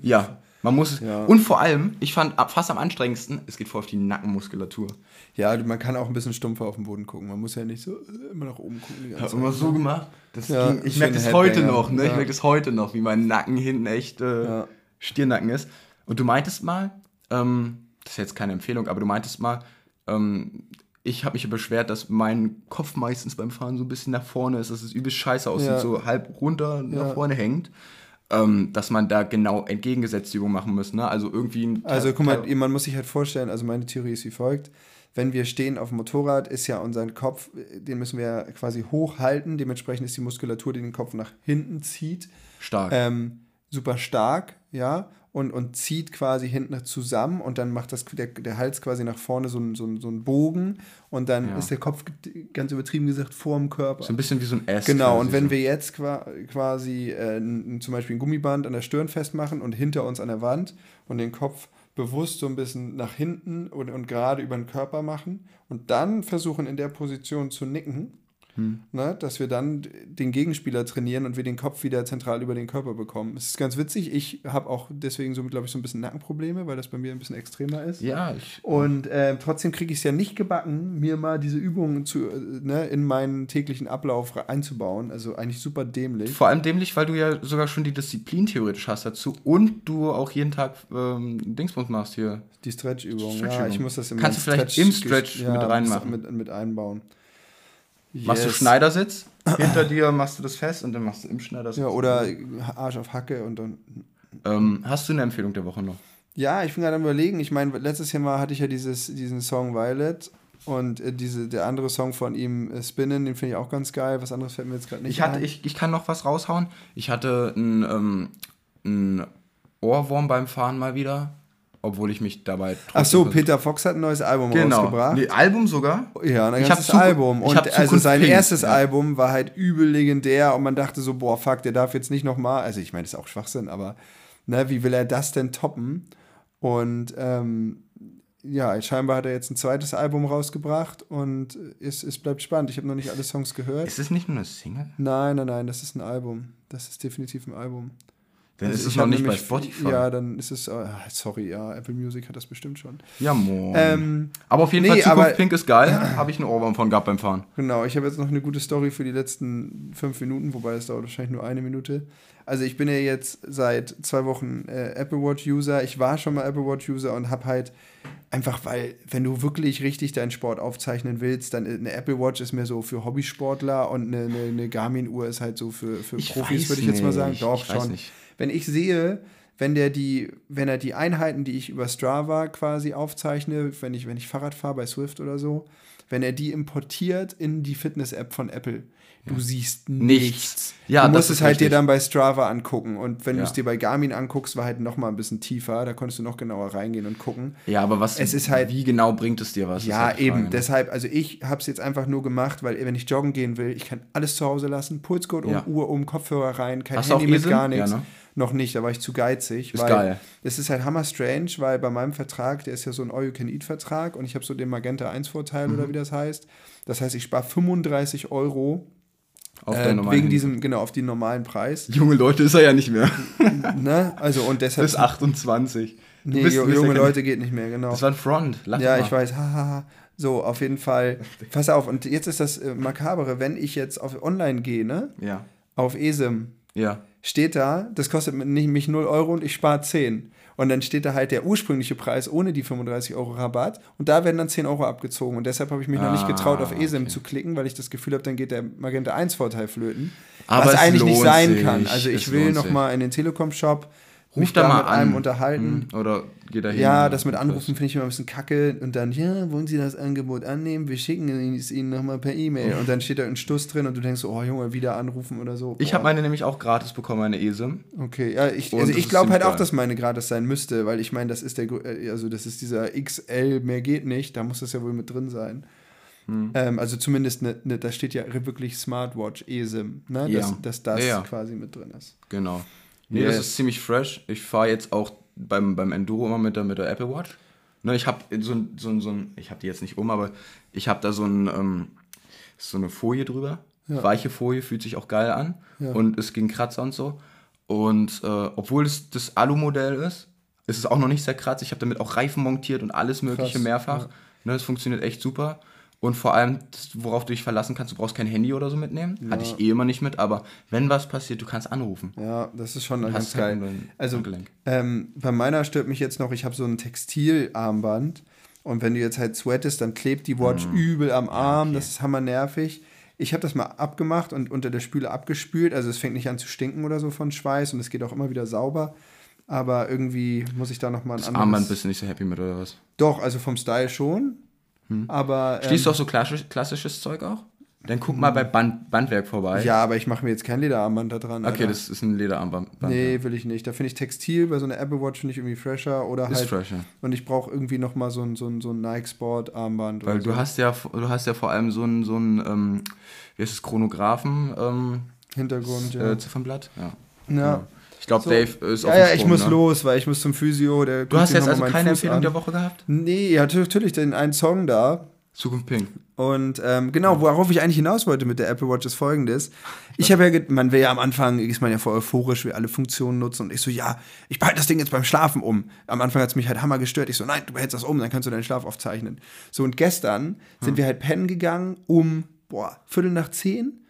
Ja, man muss. Ja. Und vor allem, ich fand fast am anstrengendsten, es geht voll auf die Nackenmuskulatur. Ja, man kann auch ein bisschen stumpfer auf den Boden gucken. Man muss ja nicht so äh, immer nach oben gucken. Ich habe immer ne? so gemacht. Das Ja, ging, ich merke das heute noch, ne? Ich merke das heute noch, wie mein Nacken hinten echt äh. Stirnacken ist. Und du meintest mal, ähm, das ist jetzt keine Empfehlung, aber du meintest mal, ähm, ich habe mich beschwert, dass mein Kopf meistens beim Fahren so ein bisschen nach vorne ist, dass es übelst scheiße aussieht, Ja. so halb runter nach Ja. vorne hängt. Ähm, dass man da genau entgegengesetzte Übungen machen muss, ne? Also irgendwie ein Also guck mal, man muss sich halt vorstellen, also meine Theorie ist wie folgt. Wenn wir stehen auf dem Motorrad, ist ja unser Kopf, den müssen wir quasi hochhalten. Dementsprechend ist die Muskulatur, die den Kopf nach hinten zieht, stark. ähm, super stark, ja, und, und zieht quasi hinten zusammen und dann macht das der, der Hals quasi nach vorne so einen so so einen Bogen und dann Ja. ist der Kopf ganz übertrieben gesagt vorm Körper. so ein bisschen wie so ein S. Genau, und wenn so. wir jetzt qua quasi äh, zum Beispiel ein Gummiband an der Stirn festmachen und hinter uns an der Wand und den Kopf bewusst so ein bisschen nach hinten und, und gerade über den Körper machen und dann versuchen in der Position zu nicken, Hm. ne, dass wir dann den Gegenspieler trainieren und wir den Kopf wieder zentral über den Körper bekommen. Es ist ganz witzig, ich habe auch deswegen so, glaube ich, so ein bisschen Nackenprobleme, weil das bei mir ein bisschen extremer ist. Ja, ich, Und äh, trotzdem kriege ich es ja nicht gebacken, mir mal diese Übungen zu, äh, ne, in meinen täglichen Ablauf einzubauen. Also eigentlich super dämlich. Vor allem dämlich, weil du ja sogar schon die Disziplin theoretisch hast dazu und du auch jeden Tag ähm, Dingsbums machst hier. Die Stretch-Übung. Stretch-Übung. ja, ich muss das in Kannst du vielleicht im Stretch mit muss reinmachen? Mit, mit einbauen. Machst du Yes. Schneidersitz, hinter dir machst du das fest und dann machst du im Schneidersitz. Ja, oder Arsch auf Hacke und dann. Ähm, hast du eine Empfehlung der Woche noch? Ja, ich bin gerade am überlegen. Ich meine, letztes Jahr mal hatte ich ja dieses, diesen Song Violet und äh, diese, der andere Song von ihm, äh, Spinnen, den finde ich auch ganz geil. Was anderes fällt mir jetzt gerade nicht Ich, hatte, ein. ich, ich kann noch was raushauen. Ich hatte einen ähm, ein Ohrwurm beim Fahren mal wieder. Obwohl ich mich dabei Ach so, Peter Fox hat ein neues Album Genau. rausgebracht. Nee, Album sogar? Ja, ein ganzes Album. Und also Zukunft sein Pink, erstes ja. Album war halt übel legendär und man dachte so, boah, fuck, der darf jetzt nicht nochmal, also ich meine, das ist auch Schwachsinn, aber ne, wie will er das denn toppen? Und ähm, ja, scheinbar hat er jetzt ein zweites Album rausgebracht und es, es bleibt spannend. Ich habe noch nicht alle Songs gehört. Ist es nicht nur eine Single? Nein, nein, nein, das ist ein Album. Das ist definitiv ein Album. Dann Also ist es noch nicht bei Spotify. Ja, dann ist es, ah, sorry, ja, Apple Music hat das bestimmt schon. Ja, moin. Ähm, aber auf jeden nee, Fall, Zukunft aber- Pink ist geil. Habe ich einen Ohrwurm von gehabt beim Fahren. Genau, ich habe jetzt noch eine gute Story für die letzten fünf Minuten, wobei es dauert wahrscheinlich nur eine Minute. Also ich bin ja jetzt seit zwei Wochen äh, Apple Watch User. Ich war schon mal Apple Watch User und habe halt einfach, weil wenn du wirklich richtig deinen Sport aufzeichnen willst, dann eine Apple Watch ist mehr so für Hobbysportler und eine, eine, eine Garmin Uhr ist halt so für, für Ich Profis, weiß würde ich jetzt mal sagen. Doch ich weiß schon. nicht. Wenn ich sehe, wenn der die, wenn er die Einheiten, die ich über Strava quasi aufzeichne, wenn ich, wenn ich Fahrrad fahre bei Swift oder so, wenn er die importiert in die Fitness-App von Apple, du siehst nichts. Nichts. Ja, du musst es halt dir richtig. dann bei Strava angucken. Und wenn Ja. du es dir bei Garmin anguckst, war halt noch mal ein bisschen tiefer. Da konntest du noch genauer reingehen und gucken. Ja, aber was, Es ist halt- wie genau bringt es dir was? Ja, halt eben. Frage, ne? Deshalb, also ich habe es jetzt einfach nur gemacht, weil wenn ich joggen gehen will, ich kann alles zu Hause lassen. Pulscode um, Ja. Uhr um, Kopfhörer rein, kein Hast Handy mit eSIM? gar nichts. Ja, ne? Noch nicht, da war ich zu geizig. Ist weil geil. Es ist halt hammer strange, weil bei meinem Vertrag, der ist ja so ein All-You-Can-Eat-Vertrag und ich habe so den Magenta 1-Vorteil Mhm. oder wie das heißt. Das heißt, ich spare 35 Euro Auf äh, wegen diesem, genau, auf den normalen Preis. Junge Leute ist er ja nicht mehr. ne? Also und deshalb. Bis 28. Du nee, bist- junge kein- Leute geht nicht mehr, genau. Das war ein Front. Lach Ja, mal. ich weiß, hahaha. So, auf jeden Fall. Pass auf, und jetzt ist das äh, Makabere, wenn ich jetzt auf online gehe, ne? Ja. Auf ESIM, Ja. steht da, das kostet mich 0 Euro und ich spare 10. Und dann steht da halt der ursprüngliche Preis ohne die 35 Euro Rabatt und da werden dann 10 Euro abgezogen. Und deshalb habe ich mich noch nicht Ah, getraut, auf ESIM okay. zu klicken, weil ich das Gefühl habe, dann geht der Magenta 1 Vorteil flöten. Aber was eigentlich nicht sein sich. kann. Also ich Es will lohnt noch sich. mal in den Telekom-Shop mich da da mal mit einem an. unterhalten. Hm, Oder geht da hin. Ja, das mit. Anrufen finde ich immer ein bisschen kacke. Und dann, ja, wollen Sie das Angebot annehmen? Wir schicken es Ihnen nochmal per E-Mail. Und dann steht da ein Stuss drin und du denkst oh Junge, wieder anrufen oder so. Ich Boah. habe meine nämlich auch gratis bekommen, meine ESIM. Okay, ja, ich, Und also ich glaube halt ziemlich auch, geil. dass meine gratis sein müsste, weil ich meine, das ist der, äh, also das ist dieser XL, mehr geht nicht, da muss das ja wohl mit drin sein. Hm. Ähm, also zumindest, ne, ne, da steht ja wirklich Smartwatch eSIM, ne? Ja. dass, dass das Ja, ja. quasi mit drin ist. Genau. Nee, Yes. das ist ziemlich fresh. Ich fahre jetzt auch beim, beim Enduro immer mit der, mit der Apple Watch. Ne, ich habe so ein, so ein, so ein, ich habe die jetzt nicht um, aber ich habe da so, ein, ähm, so eine Folie drüber. Ja. Weiche Folie, fühlt sich auch geil an. Ja. Und ist gegen Kratzer und so. Und äh, obwohl es das Alu-Modell ist, ist es auch noch nicht sehr kratzig. Ich habe damit auch Reifen montiert und alles mögliche Krass, mehrfach. ja. Ne, das funktioniert echt super. Und vor allem, worauf du dich verlassen kannst, du brauchst kein Handy oder so mitnehmen. Hatte ich eh immer nicht mit, aber wenn was passiert, du kannst anrufen. Ja, das ist schon ganz geil. Also ähm, bei meiner stört mich jetzt noch, ich habe so ein Textilarmband und wenn du jetzt halt sweatest, dann klebt die Watch übel am Arm, das ist hammer nervig. Ich habe das mal abgemacht und unter der Spüle abgespült, also es fängt nicht an zu stinken oder so von Schweiß und es geht auch immer wieder sauber, aber irgendwie muss ich da noch mal ein Das anderes... Armband bist du nicht so happy mit, oder was? Doch, also vom Style schon, aber... Stehst du ähm, auf so klassisch, klassisches Zeug auch? Dann guck mal bei Band, Bandwerk vorbei. Ja, aber ich mache mir jetzt kein Lederarmband da dran. Okay, Alter. das ist ein Lederarmband. Band, Nee, ja. will ich nicht. Da finde ich Textil bei so einer Apple Watch finde ich irgendwie fresher oder Ist halt. fresher. Und ich brauche irgendwie noch mal so ein, so ein, so ein Nike Sport Armband. Weil du so. hast ja, du hast ja vor allem so einen, so einen ähm, wie heißt es, Chronographen ähm, Hintergrund, ja. äh, Ziffernblatt. Ja. ja. Ich glaube, So. Dave ist auf Ja, dem ja, ich Sprung, muss ne? los, weil ich muss zum Physio. Du hast jetzt also keine Fuß Empfehlung an. der Woche gehabt? Nee, ja, natürlich den einen Song da. Zukunft Pink. Und ähm, genau, worauf ich eigentlich hinaus wollte mit der Apple Watch ist folgendes. Ich habe ja, man will ja am Anfang, ist man ja voll euphorisch, will alle Funktionen nutzen und ich so, ja, ich behalte das Ding jetzt beim Schlafen um. Am Anfang hat es mich halt hammer gestört. Ich so, nein, du behältst das um, dann kannst du deinen Schlaf aufzeichnen. So, und gestern sind wir halt pennen gegangen um, boah, Viertel nach zehn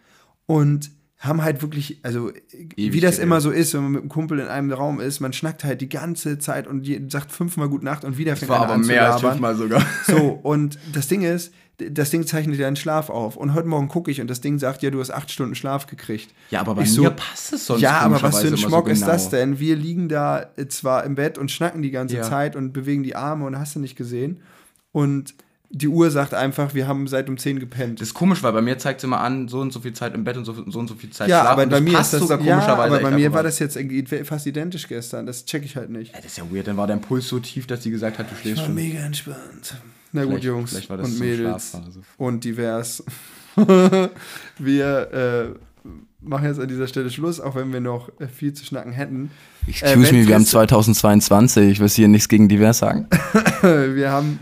und haben halt wirklich, also wie das geredet. immer so ist, wenn man mit einem Kumpel in einem Raum ist, man schnackt halt die ganze Zeit und sagt fünfmal Gute Nacht und wieder fängt War einer aber an mehr als fünfmal sogar. So, und das Ding ist, das Ding zeichnet ja einen Schlaf auf. Und heute Morgen gucke ich und das Ding sagt, ja, du hast acht Stunden Schlaf gekriegt. Ja, aber bei Ich mir so, passt es sonst Ja, aber was für ein immer so Schmock ist genau. das denn? Wir liegen da äh, zwar im Bett und schnacken die ganze Ja. Zeit und bewegen die Arme und hast du nicht gesehen. Und die Uhr sagt einfach, wir haben seit um 10 gepennt. Das ist komisch, weil bei mir zeigt es immer an, so und so viel Zeit im Bett und so, so und so viel Zeit ja, schlafen. aber bei mir ist das sogar ja, komischerweise aber bei mir war das jetzt fast identisch gestern. Das check ich halt nicht. Ja, das ist ja weird, dann war dein Puls so tief, dass sie gesagt hat, du schläfst schon. mega entspannt. Na gut, Vielleicht- Jungs vielleicht war das und Mädels und divers. wir äh, machen jetzt an dieser Stelle Schluss, auch wenn wir noch äh, viel zu schnacken hätten. Excuse Äh, me, wir haben Tristan- 2022, ich will hier nichts gegen divers sagen. wir haben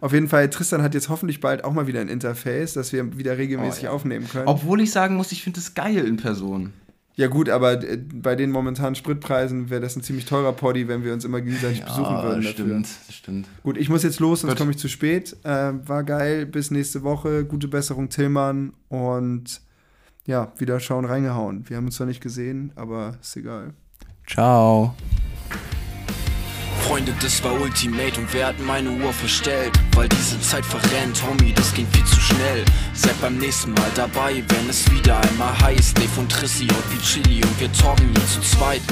auf jeden Fall, Tristan hat jetzt hoffentlich bald auch mal wieder ein Interface, dass wir wieder regelmäßig Oh, ja. aufnehmen können. Obwohl ich sagen muss, ich finde das geil in Person. ja gut, aber äh, bei den momentanen Spritpreisen wäre das ein ziemlich teurer Poddy, wenn wir uns immer gegenseitig besuchen würden. Dafür. stimmt, stimmt. Gut, ich muss jetzt los, sonst komme ich zu spät. Äh, war geil, bis nächste Woche. Gute Besserung, Tillmann. Und ja, wieder schauen, reingehauen. Wir haben uns zwar nicht gesehen, aber ist egal. Ciao. Freunde, das war Ultimate und wer hat meine Uhr verstellt? Weil diese Zeit verrennt, Homie, das ging viel zu schnell. Seid beim nächsten Mal dabei, wenn es wieder einmal heißt. Dave und Trissi und wie Chili und wir talken hier zu zweit.